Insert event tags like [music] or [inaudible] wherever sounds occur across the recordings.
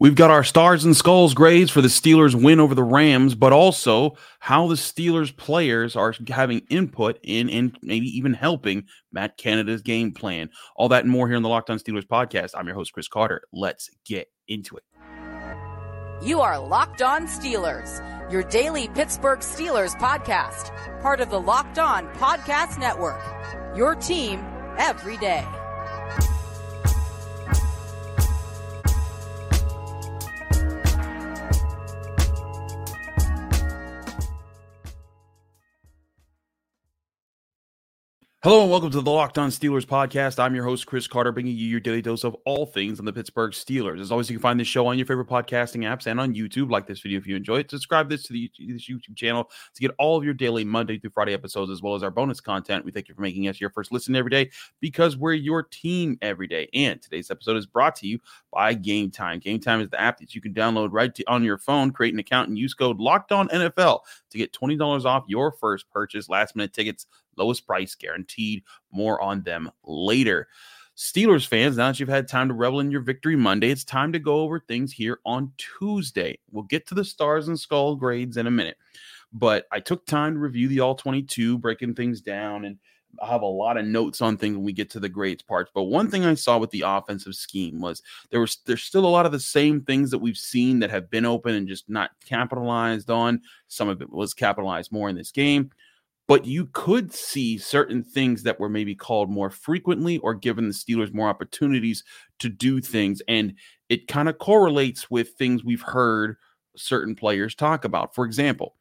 We've got our stars and skulls grades for the Steelers win over the Rams, but also how the Steelers players are having input in and maybe even helping Matt Canada's game plan. All that and more here in the Locked On Steelers podcast. I'm your host, Chris Carter. Let's get into it. You are Locked On Steelers, your daily Pittsburgh Steelers podcast, part of the Locked On Podcast Network. Your team every day. Hello and welcome to the Locked On Steelers podcast. I'm your host, Chris Carter, bringing you your daily dose of all things on the Pittsburgh Steelers. As always, you can find this show on your favorite podcasting apps and on YouTube. Like this video if you enjoy it. Subscribe this to the, this YouTube channel to get all of your daily Monday through Friday episodes, as well as our bonus content. We thank you for making us your first listen every day because we're your team every day. And today's episode is brought to you by Game Time. Game Time is the app that you can download right to, on your phone, create an account, and use code Locked On NFL to get twenty dollars off your first purchase. Last minute tickets lowest price guaranteed. More on them later. Steelers fans, now that you've had time to revel in your victory Monday, it's time to go over things here on Tuesday. We'll get to the stars and skull grades in a minute, but I took time to review the all 22, breaking things down, and I have a lot of notes on things when we get to the grades parts. But one thing I saw with the offensive scheme was there was there's still a lot of the same things that we've seen that have been open and just not capitalized on. Some of it was capitalized more in this game but you could see certain things that were maybe called more frequently or given the Steelers more opportunities to do things. And it kind of correlates with things we've heard certain players talk about. For example,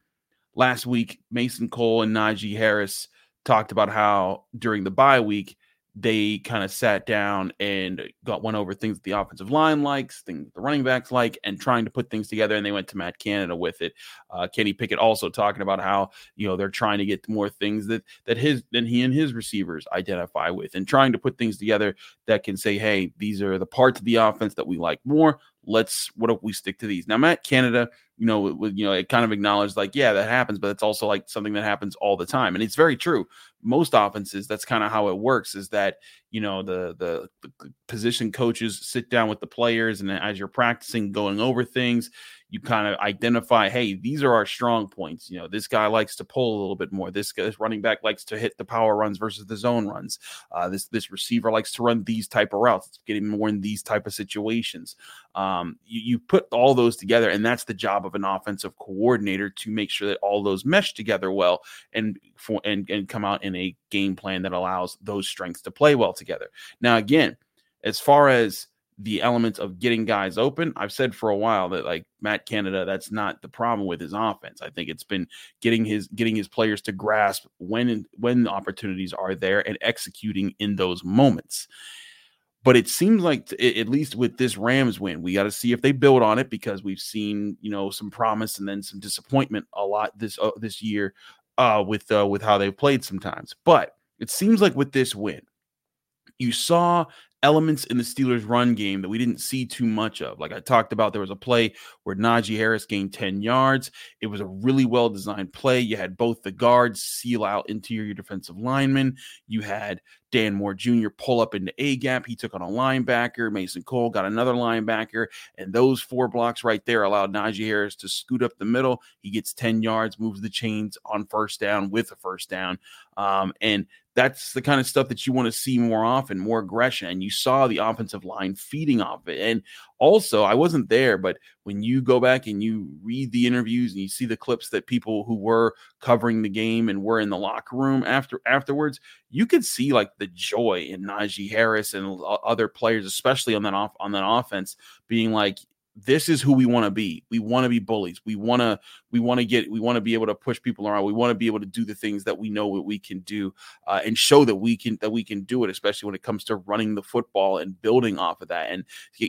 last week, Mason Cole and Najee Harris talked about how during the bye week, they kind of sat down and got went over things the offensive line likes, things the running backs like, and trying to put things together. And they went to Matt Canada with it. Uh, Kenny Pickett also talking about how you know they're trying to get more things that that his than he and his receivers identify with, and trying to put things together that can say, hey, these are the parts of the offense that we like more let's what if we stick to these? Now matt canada you know with, you know it kind of acknowledged like yeah that happens but it's also like something that happens all the time and it's very true. Most offenses that's kind of how it works is that you know the, the the position coaches sit down with the players and as you're practicing going over things you kind of identify, hey, these are our strong points. You know, this guy likes to pull a little bit more. This, this running back likes to hit the power runs versus the zone runs. Uh, this this receiver likes to run these type of routes. It's getting more in these type of situations. Um, you, you put all those together, and that's the job of an offensive coordinator to make sure that all those mesh together well and for and and come out in a game plan that allows those strengths to play well together. Now, again, as far as the element of getting guys open. I've said for a while that like Matt Canada, that's not the problem with his offense. I think it's been getting his getting his players to grasp when when opportunities are there and executing in those moments. But it seems like at least with this Rams win, we got to see if they build on it because we've seen you know some promise and then some disappointment a lot this uh, this year uh, with uh, with how they've played sometimes. But it seems like with this win, you saw elements in the Steelers' run game that we didn't see too much of. Like I talked about, there was a play where Najee Harris gained 10 yards. It was a really well designed play. You had both the guards seal out interior defensive linemen. You had Dan Moore Jr. pull up into A gap. He took on a linebacker. Mason Cole got another linebacker. And those four blocks right there allowed Najee Harris to scoot up the middle. He gets 10 yards, moves the chains on first down with a first down. Um, and that's the kind of stuff that you want to see more often, more aggression. And you saw the offensive line feeding off it. And also, I wasn't there, but when you go back and you read the interviews and you see the clips that people who were covering the game and were in the locker room after afterwards, you could see like the joy in Najee Harris and uh, other players, especially on that off on that offense, being like, this is who we want to be. We want to be bullies. We want to we want to get we want to be able to push people around. We want to be able to do the things that we know what we can do uh, and show that we can that we can do it, especially when it comes to running the football and building off of that and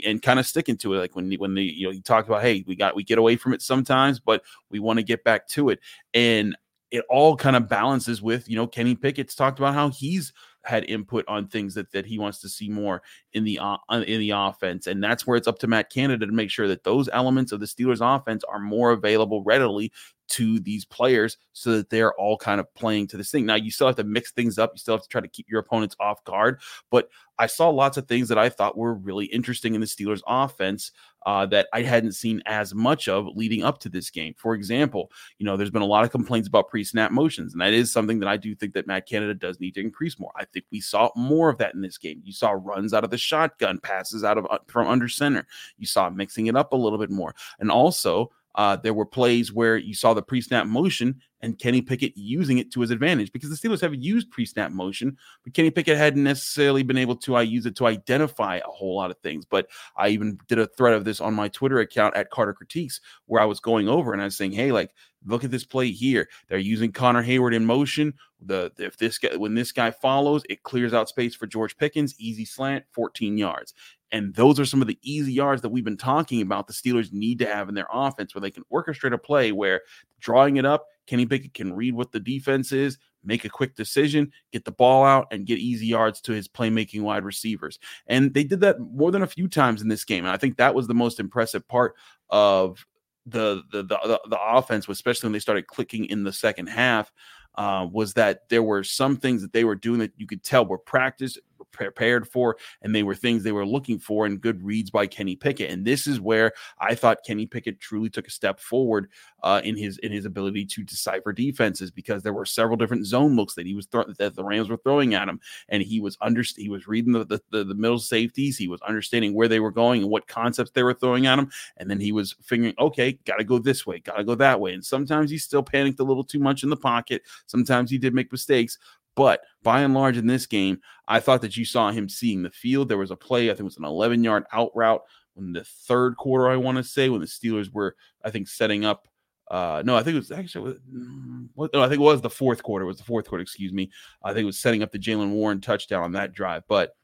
and kind of sticking to it. Like when when the you know you talked about hey we got we get away from it sometimes, but we want to get back to it and it all kind of balances with you know Kenny Pickett's talked about how he's had input on things that that he wants to see more in the uh, in the offense, and that's where it's up to Matt Canada to make sure that those elements of the Steelers' offense are more available readily to these players so that they're all kind of playing to this thing. Now, you still have to mix things up. You still have to try to keep your opponents off guard. But I saw lots of things that I thought were really interesting in the Steelers offense uh, that I hadn't seen as much of leading up to this game. For example, you know, there's been a lot of complaints about pre-snap motions, and that is something that I do think that Matt Canada does need to increase more. I think we saw more of that in this game. You saw runs out of the shotgun, passes out of uh, from under center. You saw mixing it up a little bit more, and also uh, there were plays where you saw the pre-snap motion and Kenny Pickett using it to his advantage because the Steelers have used pre-snap motion, but Kenny Pickett hadn't necessarily been able to I use it to identify a whole lot of things. But I even did a thread of this on my Twitter account at Carter Critiques where I was going over and I was saying, hey, like look at this play here. They're using Connor Heyward in motion. The if this guy when this guy follows, it clears out space for George Pickens, easy slant, 14 yards. And those are some of the easy yards that we've been talking about. The Steelers need to have in their offense where they can orchestrate a play where drawing it up, Kenny Pickett can read what the defense is, make a quick decision, get the ball out, and get easy yards to his playmaking wide receivers. And they did that more than a few times in this game. And I think that was the most impressive part of the the the, the offense, especially when they started clicking in the second half. Uh, was that there were some things that they were doing that you could tell were practiced prepared for, and they were things they were looking for and good reads by Kenny Pickett. And this is where I thought Kenny Pickett truly took a step forward uh, in his in his ability to decipher defenses because there were several different zone looks that he was th- that the Rams were throwing at him, and he was under he was reading the, the the, the middle safeties, he was understanding where they were going and what concepts they were throwing at him, and then he was figuring, okay, got to go this way, got to go that way, and sometimes he still panicked a little too much in the pocket, sometimes he did make mistakes, but by and large, in this game, I thought that you saw him seeing the field. There was a play, I think it was an 11 yard out route in the third quarter, I want to say, when the Steelers were, I think, setting up. Uh, no, I think it was actually, mm, what, no, I think it was the fourth quarter. It was the fourth quarter, excuse me. I think it was setting up the Jaylen Warren touchdown on that drive. But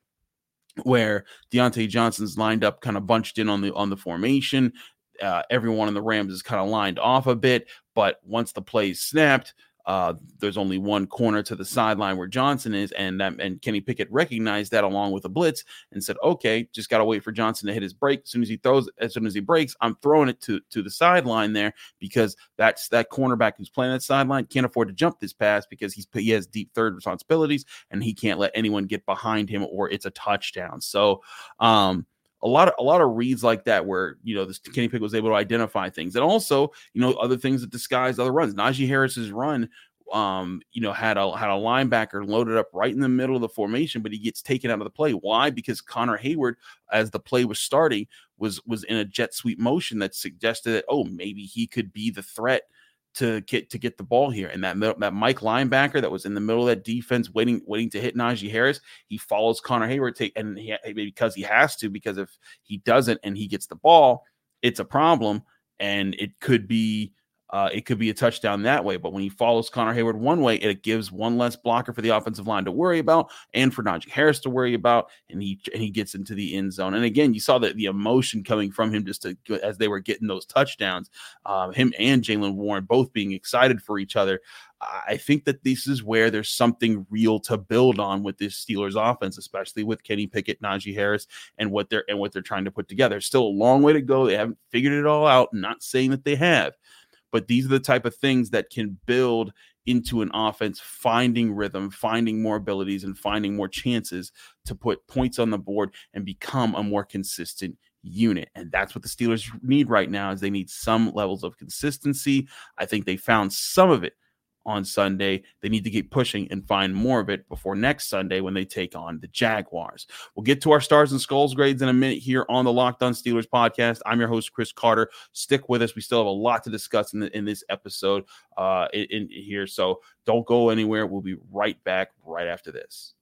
where Diontae Johnson's lined up, kind of bunched in on the on the formation. Uh, everyone in the Rams is kind of lined off a bit, but once the play snapped, uh, there's only one corner to the sideline where Johnson is, and and Kenny Pickett recognized that along with a blitz and said, "Okay, just got to wait for Johnson to hit his break. As soon as he throws, as soon as he breaks, I'm throwing it to to the sideline there because that's that cornerback who's playing that sideline can't afford to jump this pass because he's he has deep third responsibilities and he can't let anyone get behind him or it's a touchdown. So, um, a lot of a lot of reads like that where you know this Kenny Pick was able to identify things and also you know other things that disguise other runs. Najee Harris's run um, you know, had a had a linebacker loaded up right in the middle of the formation, but he gets taken out of the play. Why? Because Connor Heyward, as the play was starting, was was in a jet sweep motion that suggested that oh maybe he could be the threat to get to get the ball here. And that that Mike linebacker that was in the middle of that defense, waiting waiting to hit Najee Harris, he follows Connor Heyward take, and he, because he has to, because if he doesn't and he gets the ball, it's a problem, and it could be uh, it could be a touchdown that way. But when he follows Connor Heyward one way, it gives one less blocker for the offensive line to worry about and for Najee Harris to worry about. And he and he gets into the end zone. And again, you saw that the emotion coming from him just to, as they were getting those touchdowns, uh, him and Jaylen Warren both being excited for each other. I think that this is where there's something real to build on with this Steelers offense, especially with Kenny Pickett, Najee Harris, and what they're and what they're trying to put together. Still a long way to go. They haven't figured it all out. not saying that they have, but these are the type of things that can build into an offense, finding rhythm, finding more abilities, and finding more chances to put points on the board and become a more consistent unit. And that's what the Steelers need right now is they need some levels of consistency. I think they found some of it on Sunday. They need to keep pushing and find more of it before next Sunday when they take on the Jaguars. We'll get to our stars and skulls grades in a minute here on the Locked On Steelers podcast. I'm your host Chris Carter. Stick with us. We still have a lot to discuss in, the, in this episode uh, in, in here, so don't go anywhere. We'll be right back right after this.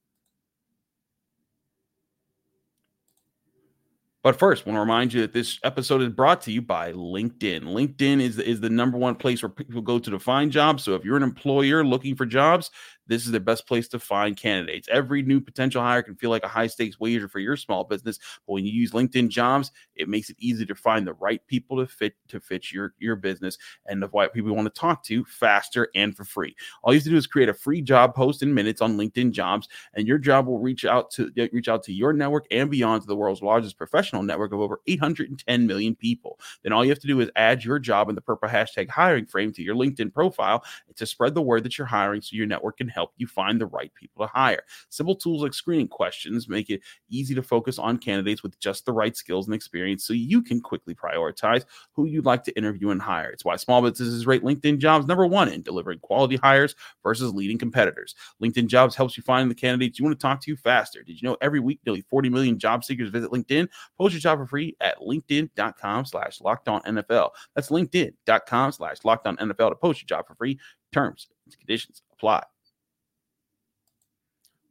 But first, I want to remind you that this episode is brought to you by LinkedIn. LinkedIn is, is the number one place where people go to to find jobs. So if you're an employer looking for jobs, this is the best place to find candidates. Every new potential hire can feel like a high stakes wager for your small business, but when you use LinkedIn Jobs, it makes it easy to find the right people to fit to fit your your business and the right people you want to talk to faster and for free. All you have to do is create a free job post in minutes on LinkedIn Jobs, and your job will reach out to reach out to your network and beyond to the world's largest professional network of over 810 million people. Then all you have to do is add your job in the purple hashtag hiring frame to your LinkedIn profile to spread the word that you're hiring so your network can help you find the right people to hire. Simple tools like screening questions make it easy to focus on candidates with just the right skills and experience so you can quickly prioritize who you'd like to interview and hire. It's why small businesses rate LinkedIn jobs number one in delivering quality hires versus leading competitors. LinkedIn jobs helps you find the candidates you want to talk to faster. Did you know every week nearly 40 million job seekers visit LinkedIn? Post your job for free at linkedin.com slash locked on NFL. That's linkedin.com slash locked on NFL to post your job for free. Terms and conditions apply.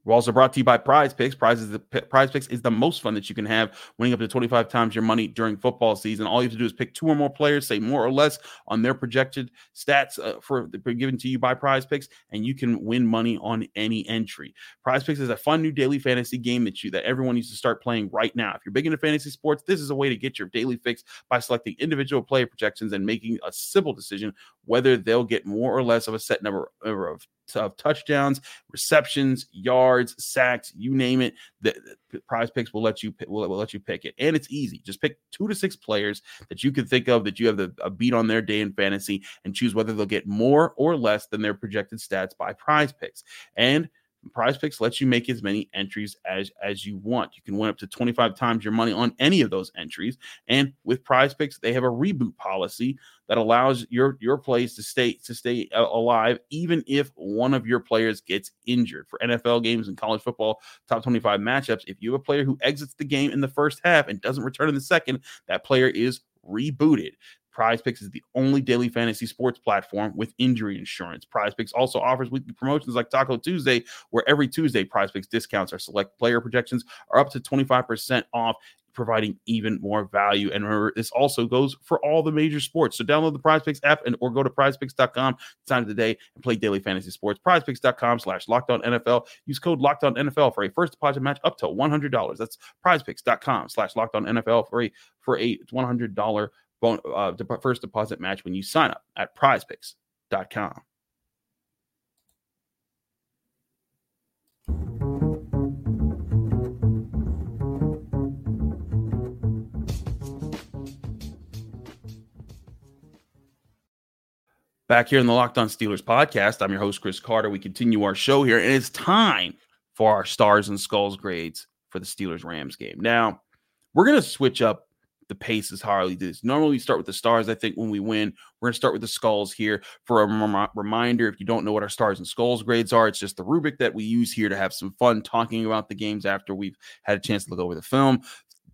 We're also brought to you by Prize Picks. Prize is the Prize Picks is the most fun that you can have, winning up to 25 times your money during football season. All you have to do is pick two or more players, say more or less on their projected stats uh, for given to you by Prize Picks, and you can win money on any entry. Prize Picks is a fun new daily fantasy game that you that everyone needs to start playing right now. If you're big into fantasy sports, this is a way to get your daily fix by selecting individual player projections and making a simple decision whether they'll get more or less of a set number of of touchdowns, receptions, yards, sacks, you name it. The, the prize picks will let you will, will let you pick it. And it's easy. Just pick two to six players that you can think of that you have the, a beat on their day in fantasy and choose whether they'll get more or less than their projected stats by prize picks. And Prize Picks lets you make as many entries as as you want. You can win up to 25 times your money on any of those entries. And with Prize Picks, they have a reboot policy that allows your your plays to stay to stay uh, alive even if one of your players gets injured. For NFL games and college football top 25 matchups, if you have a player who exits the game in the first half and doesn't return in the second, that player is rebooted. Prize Picks is the only daily fantasy sports platform with injury insurance. Prize Picks also offers weekly promotions like Taco Tuesday, where every Tuesday Prize Picks discounts or select player projections are up to 25% off providing even more value. And remember, this also goes for all the major sports. So download the Prize Picks app and or go to prizepicks.com time of the day and play daily fantasy sports. Prizepicks.com slash Locked On NFL. Use code Locked On NFL for a first deposit match up to $100. That's prizepicks.com slash Locked On NFL for a for a $100 bon- uh, first deposit match when you sign up at prizepicks.com. Back here in the Locked On Steelers podcast, I'm your host, Chris Carter. We continue our show here, and it's time for our stars and skulls grades for the Steelers Rams game. Now, we're going to switch up the pace as Harley does. Normally, we start with the stars. I think when we win, we're going to start with the skulls here. For a rem- reminder, if you don't know what our stars and skulls grades are, it's just the rubric that we use here to have some fun talking about the games after we've had a chance to look over the film.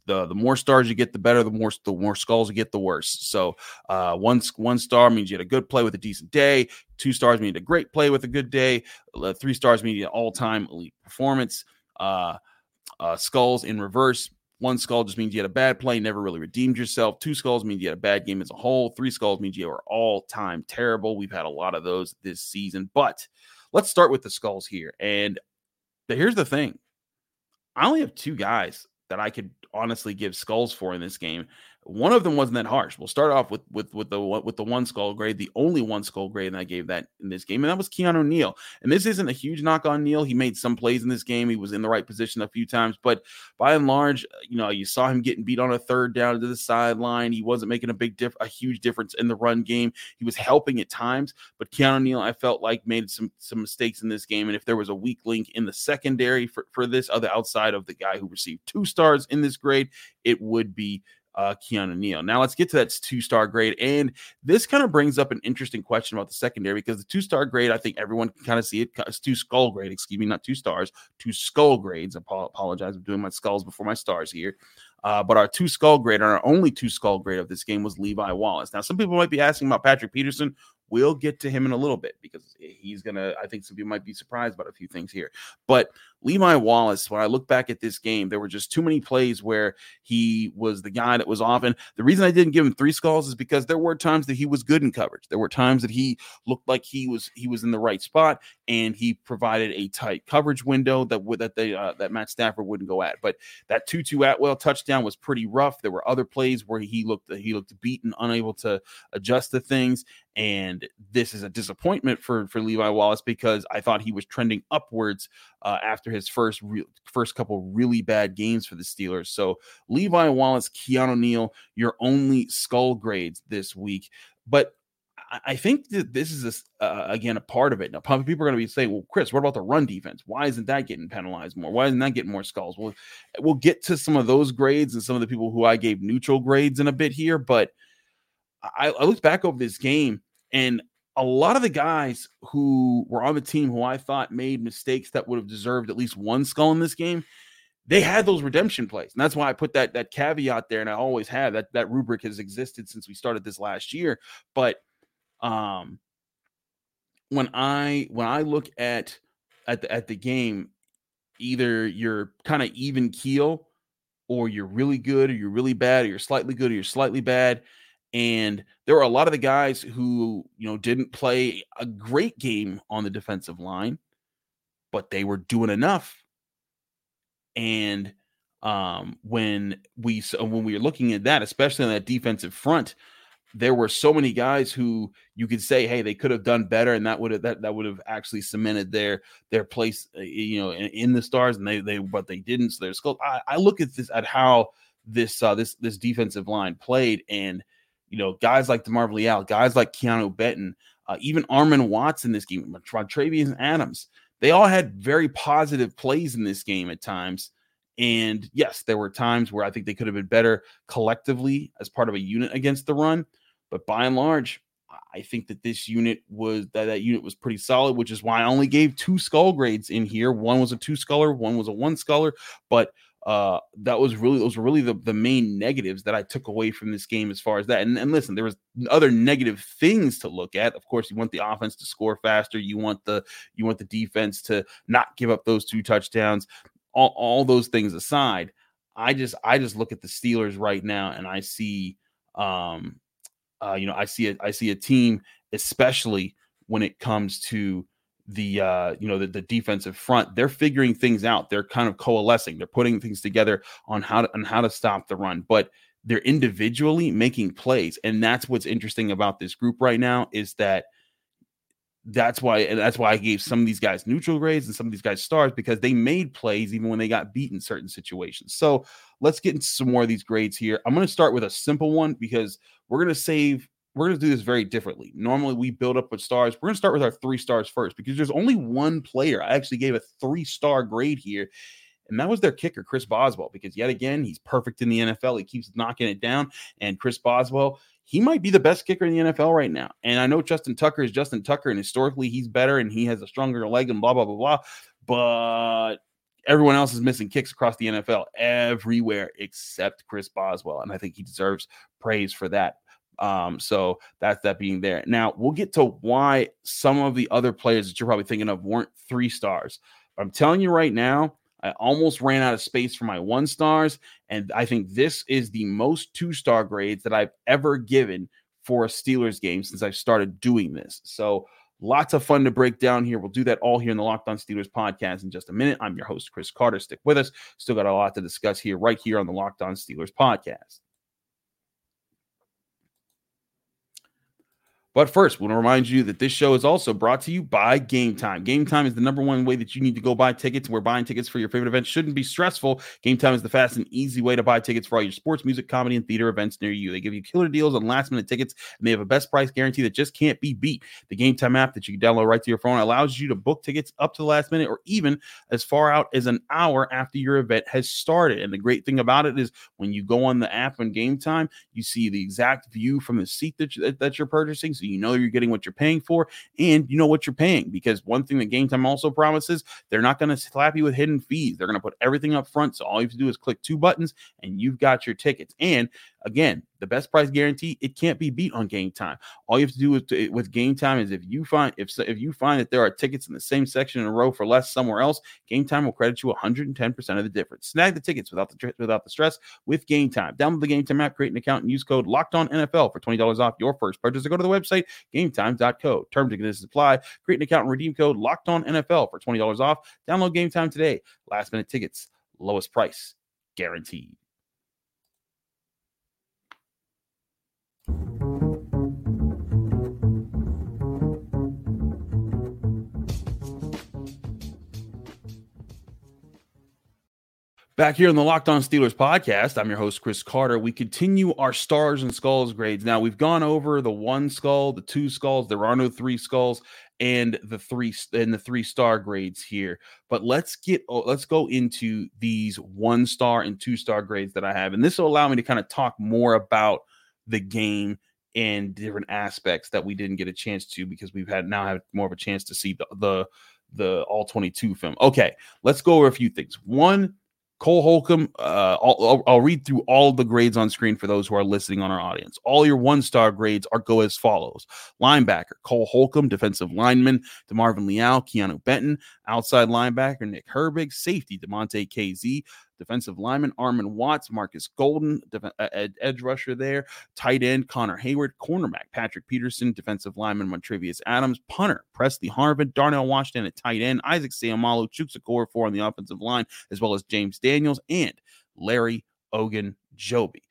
The, the more stars you get, the better. The more the more skulls you get, the worse. So uh, one one star means you had a good play with a decent day. Two stars mean a great play with a good day. Uh, three stars mean an all time elite performance. Uh, uh, skulls in reverse one skull just means you had a bad play, never really redeemed yourself. Two skulls means you had a bad game as a whole. Three skulls means you are all time terrible. We've had a lot of those this season. But let's start with the skulls here. And here's the thing I only have two guys that I could honestly give skulls for in this game. One of them wasn't that harsh. We'll start off with with with the with the one skull grade, the only one skull grade that I gave that in this game, and that was Keanu Neal. And this isn't a huge knock on Neal. He made some plays in this game. He was in the right position a few times, but by and large, uh, you know, you saw him getting beat on a third down to the sideline. He wasn't making a big diff, a huge difference in the run game. He was helping at times, but Keanu Neal, I felt like made some some mistakes in this game. And if there was a weak link in the secondary for for this other outside of the guy who received two stars in this grade, it would be uh, Keanu Neal. Now let's get to that two star grade. And this kind of brings up an interesting question about the secondary because the two star grade, I think everyone can kind of see it. It's two skull grade, excuse me, not two stars, two skull grades. I apologize. I'm doing my skulls before my stars here. Uh, but our two skull grade, our only two skull grade of this game was Levi Wallace. Now, some people might be asking about Patrick Peterson. We'll get to him in a little bit because he's gonna. I think some people might be surprised about a few things here. But Levi Wallace, when I look back at this game, there were just too many plays where he was the guy that was often. The reason I didn't give him three skulls is because there were times that he was good in coverage. There were times that he looked like he was he was in the right spot and he provided a tight coverage window that would that they uh, that Matt Stafford wouldn't go at. But that Tutu Atwell touchdown was pretty rough. There were other plays where he looked he looked beaten, unable to adjust to things. And this is a disappointment for for Levi Wallace because I thought he was trending upwards uh, after his first re- first couple really bad games for the Steelers. So Levi Wallace, Keanu Neal, your only skull grades this week. But I think that this is a, uh, again a part of it. Now, people are going to be saying, "Well, Chris, what about the run defense? Why isn't that getting penalized more? Why isn't that getting more skulls?" Well, we'll get to some of those grades and some of the people who I gave neutral grades in a bit here. But I, I looked back over this game, and a lot of the guys who were on the team who I thought made mistakes that would have deserved at least one skull in this game, they had those redemption plays. And that's why I put that that caveat there. And I always have that that rubric has existed since we started this last year. But um when I when I look at at the at the game, either you're kind of even keel or you're really good or you're really bad or you're slightly good or you're slightly bad and there were a lot of the guys who, you know, didn't play a great game on the defensive line, but they were doing enough. And um, when we when we were looking at that, especially on that defensive front, there were so many guys who you could say, hey, they could have done better, and that would have that, that would have actually cemented their their place, uh, you know, in, in, the stars, and they they but they didn't. So there's I, I look at this at how this uh, this this defensive line played, and you know, guys like DeMarvin Leal, guys like Keanu Benton, uh, even Armon Watts in this game, Travian Adams, they all had very positive plays in this game at times. And yes, there were times where I think they could have been better collectively as part of a unit against the run. But by and large, I think that this unit was that that unit was pretty solid, which is why I only gave two skull grades in here. One was a two sculler, one was a one sculler. But uh, that was really those were really the, the main negatives that I took away from this game as far as that. And, and listen, there was other negative things to look at. Of course, you want the offense to score faster. You want the you want the defense to not give up those two touchdowns. All, all those things aside, I just I just look at the Steelers right now and I see um uh you know I see it I see a team especially when it comes to the uh you know the, the defensive front they're figuring things out they're kind of coalescing they're putting things together on how to on how to stop the run but they're individually making plays and that's what's interesting about this group right now is that that's why and that's why I gave some of these guys neutral grades and some of these guys stars because they made plays even when they got beat in certain situations. So let's get into some more of these grades here. I'm going to start with a simple one because we're going to save we're going to do this very differently. Normally, we build up with stars. We're going to start with our three stars first because there's only one player. I actually gave a three star grade here, and that was their kicker, Chris Boswell, because yet again, he's perfect in the NFL. He keeps knocking it down. And Chris Boswell, he might be the best kicker in the NFL right now. And I know Justin Tucker is Justin Tucker, and historically, he's better and he has a stronger leg and blah, blah, blah, blah. But everyone else is missing kicks across the NFL everywhere except Chris Boswell. And I think he deserves praise for that. Um, so that's that being there. Now we'll get to why some of the other players that you're probably thinking of weren't three stars. I'm telling you right now, I almost ran out of space for my one stars, and I think this is the most two star grades that I've ever given for a Steelers game since I've started doing this. So lots of fun to break down here. We'll do that all here in the Locked On Steelers podcast in just a minute. I'm your host, Chris Carter. Stick with us. Still got a lot to discuss here, right here on the Locked On Steelers podcast. But first, we want to remind you that this show is also brought to you by Game Time. Game Time is the number one way that you need to go buy tickets. Where buying tickets for your favorite events shouldn't be stressful. Game Time is the fast and easy way to buy tickets for all your sports, music, comedy, and theater events near you. They give you killer deals on last minute tickets, and they have a best price guarantee that just can't be beat. The Game Time app that you can download right to your phone allows you to book tickets up to the last minute or even as far out as an hour after your event has started. And the great thing about it is when you go on the app on Game Time, you see the exact view from the seat that, you, that you're purchasing. So you know you're getting what you're paying for and you know what you're paying because one thing that game time also promises they're not going to slap you with hidden fees. They're going to put everything up front so all you have to do is click two buttons and you've got your tickets. And Again, the best price guarantee it can't be beat on game time. All you have to do with, eh, with game time is if you find if if you find that there are tickets in the same section in a row for less somewhere else, game time will credit you 110 percent of the difference. Snag the tickets without the without the stress with game time. Download the game time app, create an account, and use code Locked On NFL for twenty dollars off your first purchase. Or go to the website gametime.co. Terms and conditions apply. Create an account and redeem code Locked On NFL for twenty dollars off. Download game time today. Last minute tickets, lowest price guaranteed. Back here on the Locked On Steelers podcast, I'm your host, Chris Carter. We continue our stars and skulls grades. Now, we've gone over the one skull, the two skulls, there are no three skulls, and the three and the three star grades here. But let's get oh, let's go into these one star and two star grades that I have. And this will allow me to kind of talk more about the game and different aspects that we didn't get a chance to because we've had now have more of a chance to see the the, the all 22 film. Okay, let's go over a few things. One Cole Holcomb, uh, I'll, I'll, read through all the grades on screen for those who are listening on our audience. All your one star grades are go as follows linebacker, Cole Holcomb, defensive lineman, DeMarvin Leal, Keanu Benton, outside linebacker, Nick Herbig, safety, Damontae Kazee, defensive lineman Armon Watts, Marcus Golden, def- uh, ed- edge rusher there, tight end Connor Heyward, cornerback Patrick Peterson, defensive lineman Montravius Adams, punter Presley Harvin, Darnell Washington at tight end, Isaac Seumalo, Chukwuma Okorafor on the offensive line, as well as James Daniels and Larry Ogun Joby.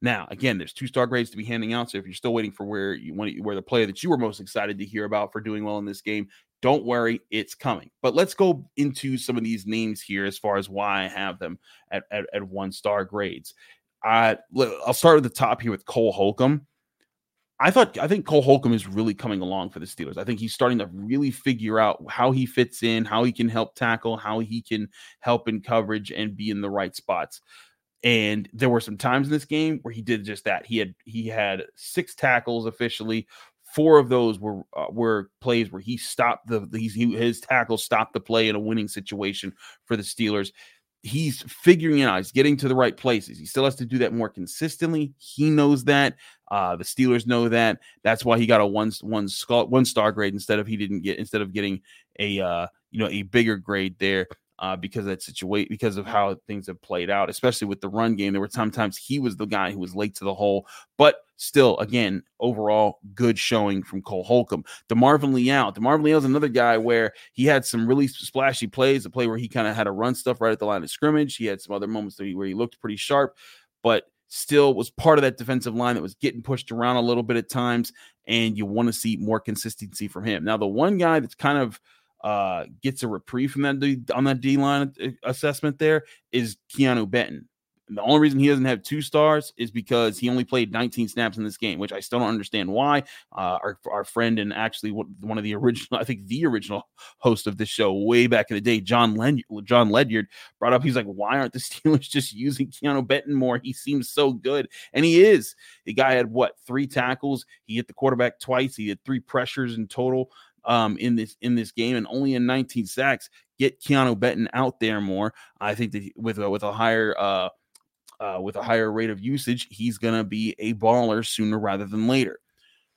Now, again, there's two star grades to be handing out. So if you're still waiting for where you want to, where the player that you were most excited to hear about for doing well in this game, don't worry, it's coming. But let's go into some of these names here as far as why I have them at, at, at one star grades. I'll start at the top here with Cole Holcomb. I thought I think Cole Holcomb is really coming along for the Steelers. I think he's starting to really figure out how he fits in, how he can help tackle, how he can help in coverage and be in the right spots. And there were some times in this game where he did just that. He had he had six tackles officially, Four of those were uh, were plays where he stopped the he, his tackle stopped the play in a winning situation for the Steelers. He's figuring it out. He's getting to the right places. He still has to do that more consistently. He knows that. Uh, the Steelers know that. That's why he got a one one one star grade instead of he didn't get instead of getting a uh, you know a bigger grade there uh, because of that situation, because of how things have played out, especially with the run game. There were sometimes he was the guy who was late to the hole, but still, again, overall good showing from Cole Holcomb. DeMarvin Leal. DeMarvin Leal is another guy where he had some really splashy plays, a play where he kind of had to run stuff right at the line of scrimmage. He had some other moments where he looked pretty sharp, but still was part of that defensive line that was getting pushed around a little bit at times, and you want to see more consistency from him. Now, the one guy that's kind of uh, gets a reprieve from that on that D line uh, assessment there is Keanu Benton. The only reason he doesn't have two stars is because he only played 19 snaps in this game, which I still don't understand why. Uh, our, our friend and actually one of the original, I think the original host of this show way back in the day, John Len- John Ledyard, brought up. He's like, why aren't the [laughs] Steelers just using Keanu Benton more? He seems so good, and he is. The guy had what three tackles? He hit the quarterback twice. He had three pressures in total um, in this in this game, and only in 19 sacks. Get Keanu Benton out there more. I think that with a, with a higher uh, uh, with a higher rate of usage, he's gonna be a baller sooner rather than later.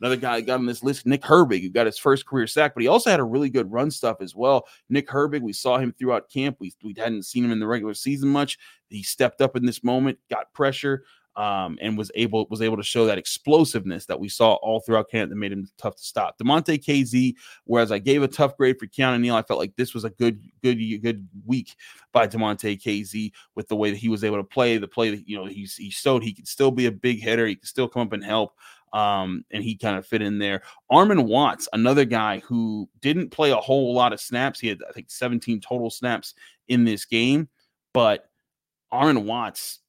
Another guy got on this list, Nick Herbig, who got his first career sack, but he also had a really good run stuff as well. Nick Herbig, we saw him throughout camp. We, we hadn't seen him in the regular season much. He stepped up in this moment, got pressure, um, and was able was able to show that explosiveness that we saw all throughout camp that made him tough to stop. Damontae Kazee, whereas I gave a tough grade for Keanu Neal, I felt like this was a good good good week by Damontae Kazee with the way that he was able to play the play that you know he he showed he could still be a big hitter, he could still come up and help. Um, and he kind of fit in there. Armon Watts, another guy who didn't play a whole lot of snaps. He had, I think, 17 total snaps in this game, but Armon Watts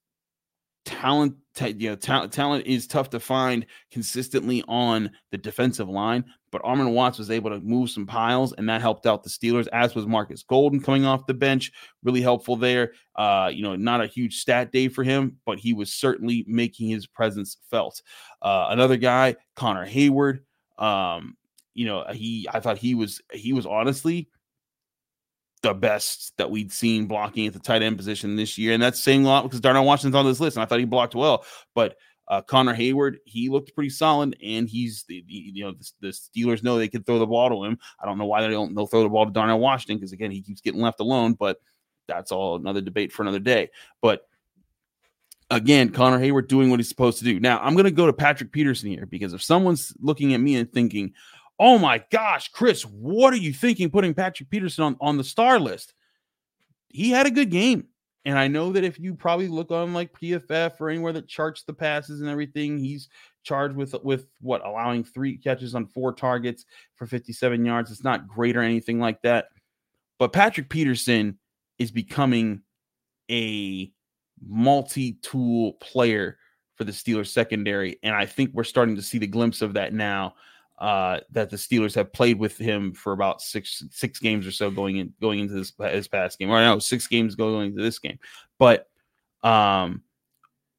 talent you know ta- talent is tough to find consistently on the defensive line but Armon Watts was able to move some piles and that helped out the Steelers as was Marcus Golden coming off the bench really helpful there. Uh you know not a huge stat day for him but he was certainly making his presence felt. Uh another guy Connor Heyward um you know he I thought he was he was honestly the best that we'd seen blocking at the tight end position this year. And that's saying a lot because Darnell Washington's on this list, and I thought he blocked well. But Uh, Connor Heyward, he looked pretty solid, and he's the, you know the, the, Steelers know they can throw the ball to him. I don't know why they don't they'll throw the ball to Darnell Washington because again he keeps getting left alone, but that's all another debate for another day. But again, Connor Heyward doing what he's supposed to do. Now I'm going to go to Patrick Peterson here because if someone's looking at me and thinking, "Oh my gosh, Chris, what are you thinking putting Patrick Peterson on on the star list?" He had a good game. And I know that if you probably look on like PFF or anywhere that charts the passes and everything, he's charged with with what allowing three catches on four targets for 57 yards. It's not great or anything like that. But Patrick Peterson is becoming a multi-tool player for the Steelers secondary. And I think we're starting to see the glimpse of that now uh, that the Steelers have played with him for about six six games or so going in going into this past game. Or no, six games going into this game. But um,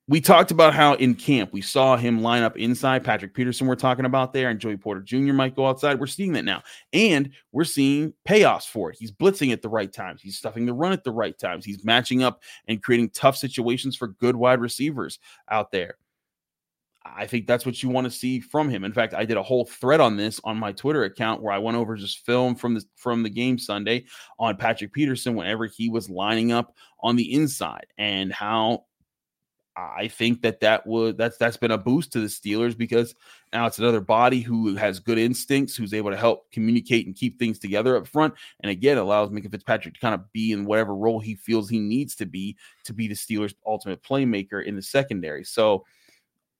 we talked about how in camp we saw him line up inside. Patrick Peterson, we're talking about there, and Joey Porter Jr. might go outside. We're seeing that now, and we're seeing payoffs for it. He's blitzing at the right times. He's stuffing the run at the right times. He's matching up and creating tough situations for good wide receivers out there. I think that's what you want to see from him. In fact, I did a whole thread on this on my Twitter account where I went over just film from the from the game Sunday on Patrick Peterson whenever he was lining up on the inside and how I think that that would that's that's been a boost to the Steelers because now it's another body who has good instincts, who's able to help communicate and keep things together up front, and again allows Minkah Fitzpatrick to kind of be in whatever role he feels he needs to be to be the Steelers' ultimate playmaker in the secondary. So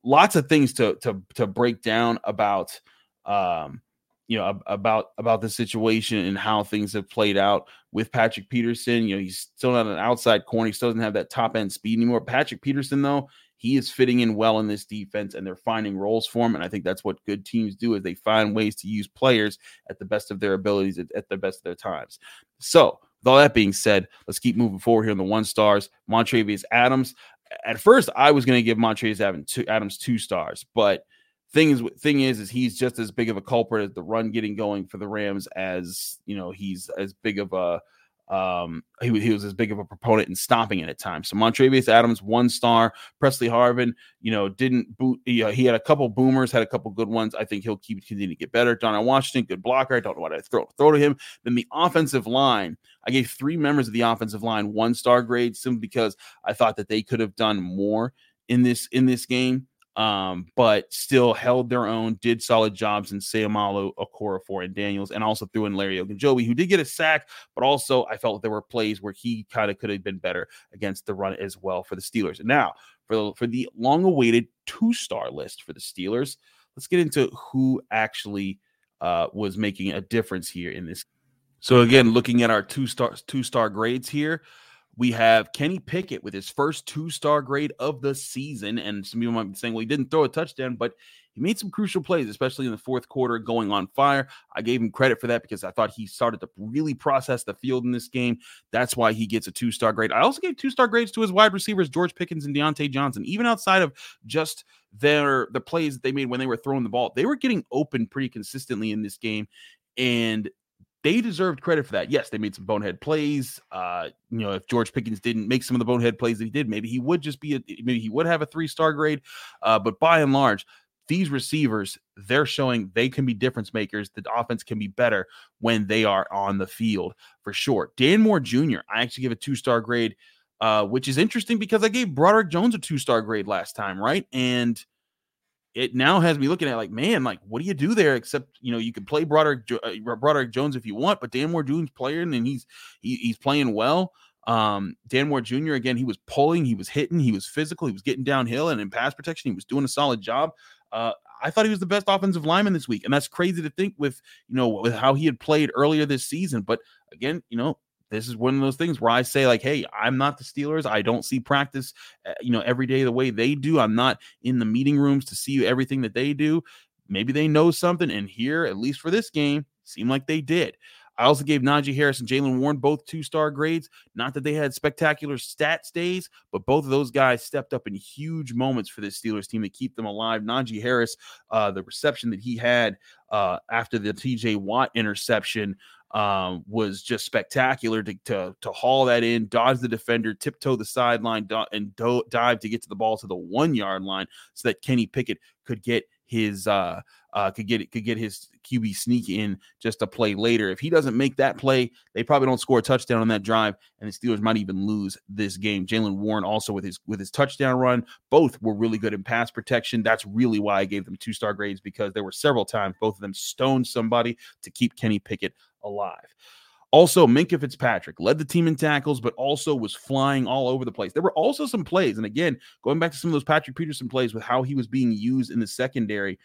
lots of things to to to break down about um you know about about the situation and how things have played out with Patrick Peterson. You know, he's still not an outside corner. He still doesn't have that top end speed anymore. Patrick Peterson, though, he is fitting in well in this defense, and they're finding roles for him. And I think that's what good teams do is they find ways to use players at the best of their abilities at, at the best of their times. So, with all that being said, let's keep moving forward here in the one stars. Montravius Adams at first I was going to give Montravius Adams two, Adams two stars, but thing is thing is is he's just as big of a culprit as the run getting going for the Rams as you know he's as big of a um, he, he was as big of a proponent in stopping it at times. So Montravius Adams, one star. Presley Harvin, you know, didn't boot. He, uh, he had a couple boomers, had a couple good ones. I think he'll keep continuing to get better. Darnell Washington, good blocker. I don't know what I throw throw to him. Then the offensive line, I gave three members of the offensive line one star grade simply because I thought that they could have done more in this in this game um, but still held their own, did solid jobs in Seumalo, Okorafor, and Daniels, and also threw in Larry Ogunjobi, who did get a sack, but also I felt there were plays where he kind of could have been better against the run as well for the Steelers. Now for the, for the long-awaited two-star list for the Steelers, let's get into who actually uh, was making a difference here in this. So again, looking at our two-star two-star grades here we have Kenny Pickett with his first two star grade of the season. And some people might be saying, well, he didn't throw a touchdown, but he made some crucial plays, especially in the fourth quarter, going on fire. I gave him credit for that because I thought he started to really process the field in this game. That's why he gets a two star grade. I also gave two star grades to his wide receivers, George Pickens and Diontae Johnson, even outside of just their the plays that they made when they were throwing the ball. They were getting open pretty consistently in this game. And they deserved credit for that. Yes, they made some bonehead plays. Uh, you know, if George Pickens didn't make some of the bonehead plays that he did, maybe he would just be a maybe he would have a three star grade. Uh, but by and large, these receivers they're showing they can be difference makers. The offense can be better when they are on the field for sure. Dan Moore Jr. I actually give a two star grade, uh, which is interesting because I gave Broderick Jones a two star grade last time, right? And it now has me looking at like, man, like, what do you do there? Except, you know, you can play Broderick, uh, Broderick Jones if you want, but Dan Moore Jr.'s playing and he's he, he's playing well. Um, Dan Moore Jr. again, he was pulling, he was hitting, he was physical, he was getting downhill, and in pass protection, he was doing a solid job. Uh, I thought he was the best offensive lineman this week, and that's crazy to think with you know with how he had played earlier this season. But again, you know, this is one of those things where I say like, hey, I'm not the Steelers. I don't see practice, eh, you know, every day the way they do. I'm not in the meeting rooms to see everything that they do. Maybe they know something, and here, at least for this game, seemed like they did. I also gave Najee Harris and Jaylen Warren both two star grades. Not that they had spectacular stats days, but both of those guys stepped up in huge moments for this Steelers team to keep them alive. Najee Harris, uh, the reception that he had uh, after the TJ Watt interception um, was just spectacular to, to, to haul that in, dodge the defender, tiptoe the sideline, do- and do- dive to get to the ball to the one yard line so that Kenny Pickett could get his uh, uh, could get could get his QB sneak in just a play later. If he doesn't make that play, they probably don't score a touchdown on that drive, and the Steelers might even lose this game. Jaylen Warren also with his with his touchdown run, both were really good in pass protection. That's really why I gave them two star grades because there were several times both of them stoned somebody to keep Kenny Pickett alive. Also, Minkah Fitzpatrick led the team in tackles, but also was flying all over the place. There were also some plays, and again, going back to some of those Patrick Peterson plays with how he was being used in the secondary,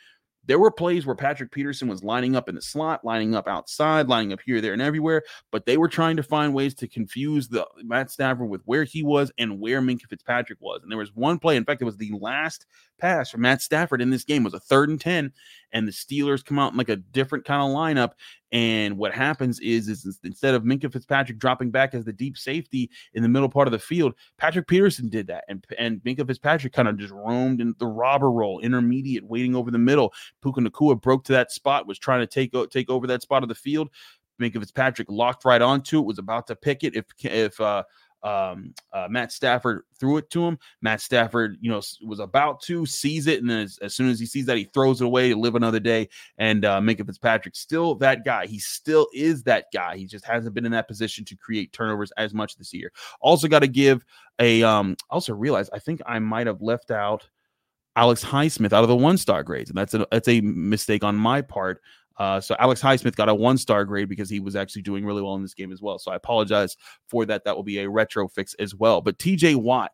there were plays where Patrick Peterson was lining up in the slot, lining up outside, lining up here, there, and everywhere, but they were trying to find ways to confuse the Matt Stafford with where he was and where Minkah Fitzpatrick was. And there was one play, in fact, it was the last pass from Matt Stafford in this game was a third and 10, and the Steelers come out in like a different kind of lineup. And what happens is, is instead of Minkah Fitzpatrick dropping back as the deep safety in the middle part of the field, Patrick Peterson did that. And, and Minkah Fitzpatrick kind of just roamed in the robber role, intermediate, waiting over the middle. Puka Nacua broke to that spot, was trying to take, take over that spot of the field. Minkah Fitzpatrick locked right onto it, was about to pick it if if uh, um, uh, Matt Stafford threw it to him. Matt Stafford, you know, was about to seize it, and then as, as soon as he sees that, he throws it away to live another day. And uh, Minkah Fitzpatrick, still that guy. He still is that guy. He just hasn't been in that position to create turnovers as much this year. Also, got to give a. Um, also realize I think I might have left out. Alex Highsmith out of the one star grades, and that's a that's a mistake on my part. Uh, so Alex Highsmith got a one star grade because he was actually doing really well in this game as well. So I apologize for that. That will be a retro fix as well. But TJ Watt,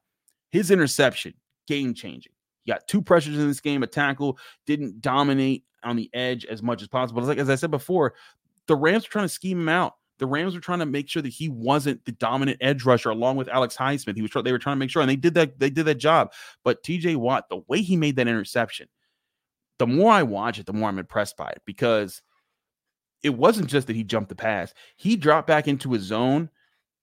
his interception, game changing. He got two pressures in this game, a tackle, didn't dominate on the edge as much as possible. It's like as I said before, the Rams were trying to scheme him out. The Rams were trying to make sure that he wasn't the dominant edge rusher along with Alex Highsmith. He was they were trying to make sure, and they did that. They did that job. But TJ Watt, the way he made that interception, the more I watch it, the more I'm impressed by it because it wasn't just that he jumped the pass. He dropped back into his zone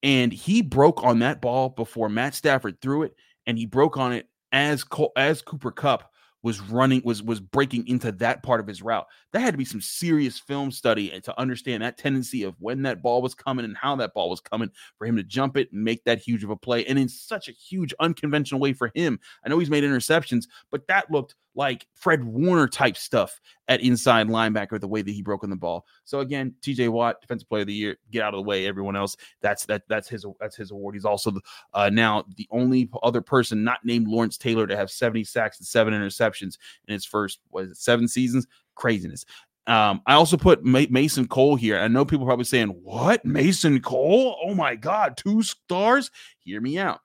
and he broke on that ball before Matt Stafford threw it, and he broke on it as as Cooper Kupp was running was was breaking into that part of his route. That had to be some serious film study to understand that tendency of when that ball was coming and how that ball was coming for him to jump it and make that huge of a play and in such a huge unconventional way for him. I know he's made interceptions, but that looked like Fred Warner type stuff at inside linebacker, the way that he broke on the ball. So again, TJ Watt, defensive player of the year, get out of the way. Everyone else, that's that that's his that's his award. He's also uh, now the only other person not named Lawrence Taylor to have 70 sacks and seven interceptions in his first was it seven seasons. Craziness. Um, I also put Mason Cole here. I know people probably saying, "What Mason Cole? Oh my God, two stars." Hear me out.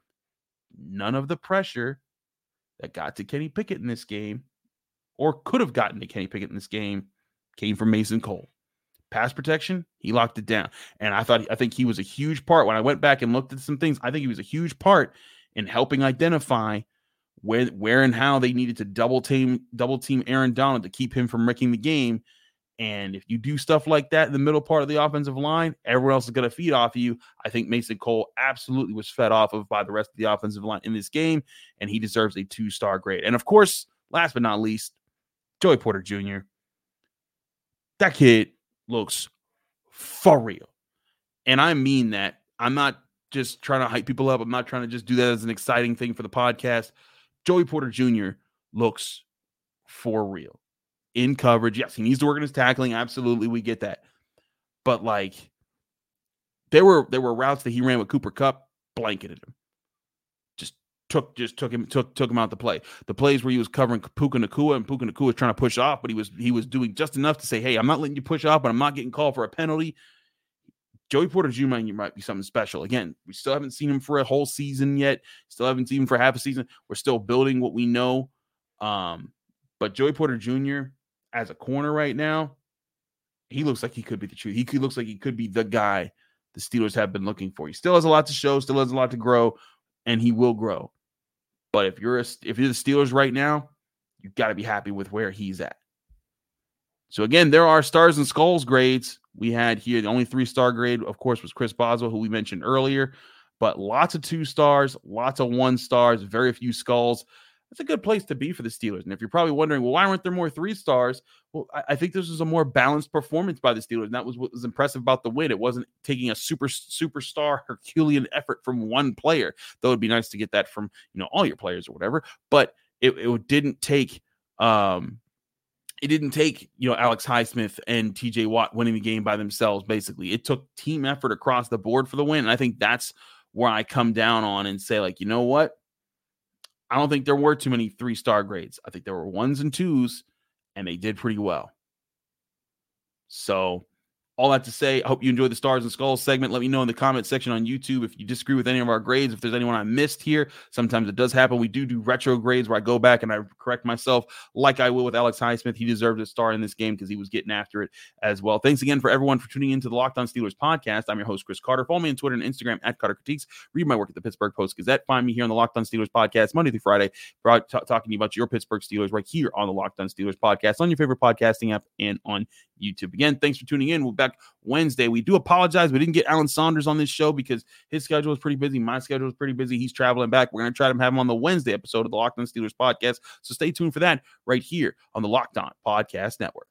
None of the pressure that got to Kenny Pickett in this game, or could have gotten to Kenny Pickett in this game, came from Mason Cole. Pass protection, he locked it down. And I thought I think he was a huge part. When I went back and looked at some things, I think he was a huge part in helping identify where where and how they needed to double team double team Aaron Donald to keep him from wrecking the game. And if you do stuff like that in the middle part of the offensive line, everyone else is going to feed off of you. I think Mason Cole absolutely was fed off of by the rest of the offensive line in this game, and he deserves a two star grade. And of course, last but not least, Joey Porter Jr. That kid looks for real. And I mean that. I'm not just trying to hype people up. I'm not trying to just do that as an exciting thing for the podcast. Joey Porter Jr. looks for real in coverage. Yes, he needs to work on his tackling. Absolutely, we get that. But like there were there were routes that he ran with Cooper Kupp blanketed him. Just took just took him took took him out the play. The plays where he was covering Puka Nacua and Puka Nacua was trying to push off, but he was he was doing just enough to say, "Hey, I'm not letting you push off, but I'm not getting called for a penalty." Joey Porter Jr. might be something special. Again, we still haven't seen him for a whole season yet. Still haven't seen him for half a season. We're still building what we know. Um, but Joey Porter Jr as a corner right now, he looks like he could be the truth. He looks like he could be the guy the Steelers have been looking for. He still has a lot to show, still has a lot to grow, and he will grow. But if you're a, if you're the Steelers right now, you've got to be happy with where he's at. So again, there are stars and skulls grades we had here. The only three star grade, of course, was Chris Boswell, who we mentioned earlier. But lots of two stars, lots of one stars, very few skulls. That's a good place to be for the Steelers. And if you're probably wondering, well, why weren't there more three stars? Well, I, I think this was a more balanced performance by the Steelers. And that was what was impressive about the win. It wasn't taking a super superstar [laughs] Herculean effort from one player, though it'd be nice to get that from you know all your players or whatever. But it, it didn't take um it didn't take you know Alex Highsmith and TJ Watt winning the game by themselves. Basically, it took team effort across the board for the win. And I think that's where I come down on and say, like, you know what? I don't think there were too many three star grades. I think there were ones and twos, and they did pretty well. So all that to say, I hope you enjoyed the Stars and Skulls segment. Let me know in the comment section on YouTube if you disagree with any of our grades, if there's anyone I missed here. Sometimes it does happen. We do do retro grades where I go back and I correct myself, like I will with Alex Highsmith. He deserved a star in this game because he was getting after it as well. Thanks again for everyone for tuning into the Locked On Steelers podcast. I'm your host, Chris Carter. Follow me on Twitter and Instagram at Carter Critiques. Read my work at the Pittsburgh Post Gazette. Find me here on the Locked On Steelers podcast Monday through Friday, t- talking about your Pittsburgh Steelers right here on the Locked On Steelers podcast on your favorite podcasting app and on YouTube. Again, thanks for tuning in. We'll be Wednesday. We do apologize. We didn't get Alan Saunders on this show because his schedule was pretty busy. My schedule was pretty busy. He's traveling back. We're going to try to have him on the Wednesday episode of the Locked On Steelers podcast. So stay tuned for that right here on the Locked On Podcast Network.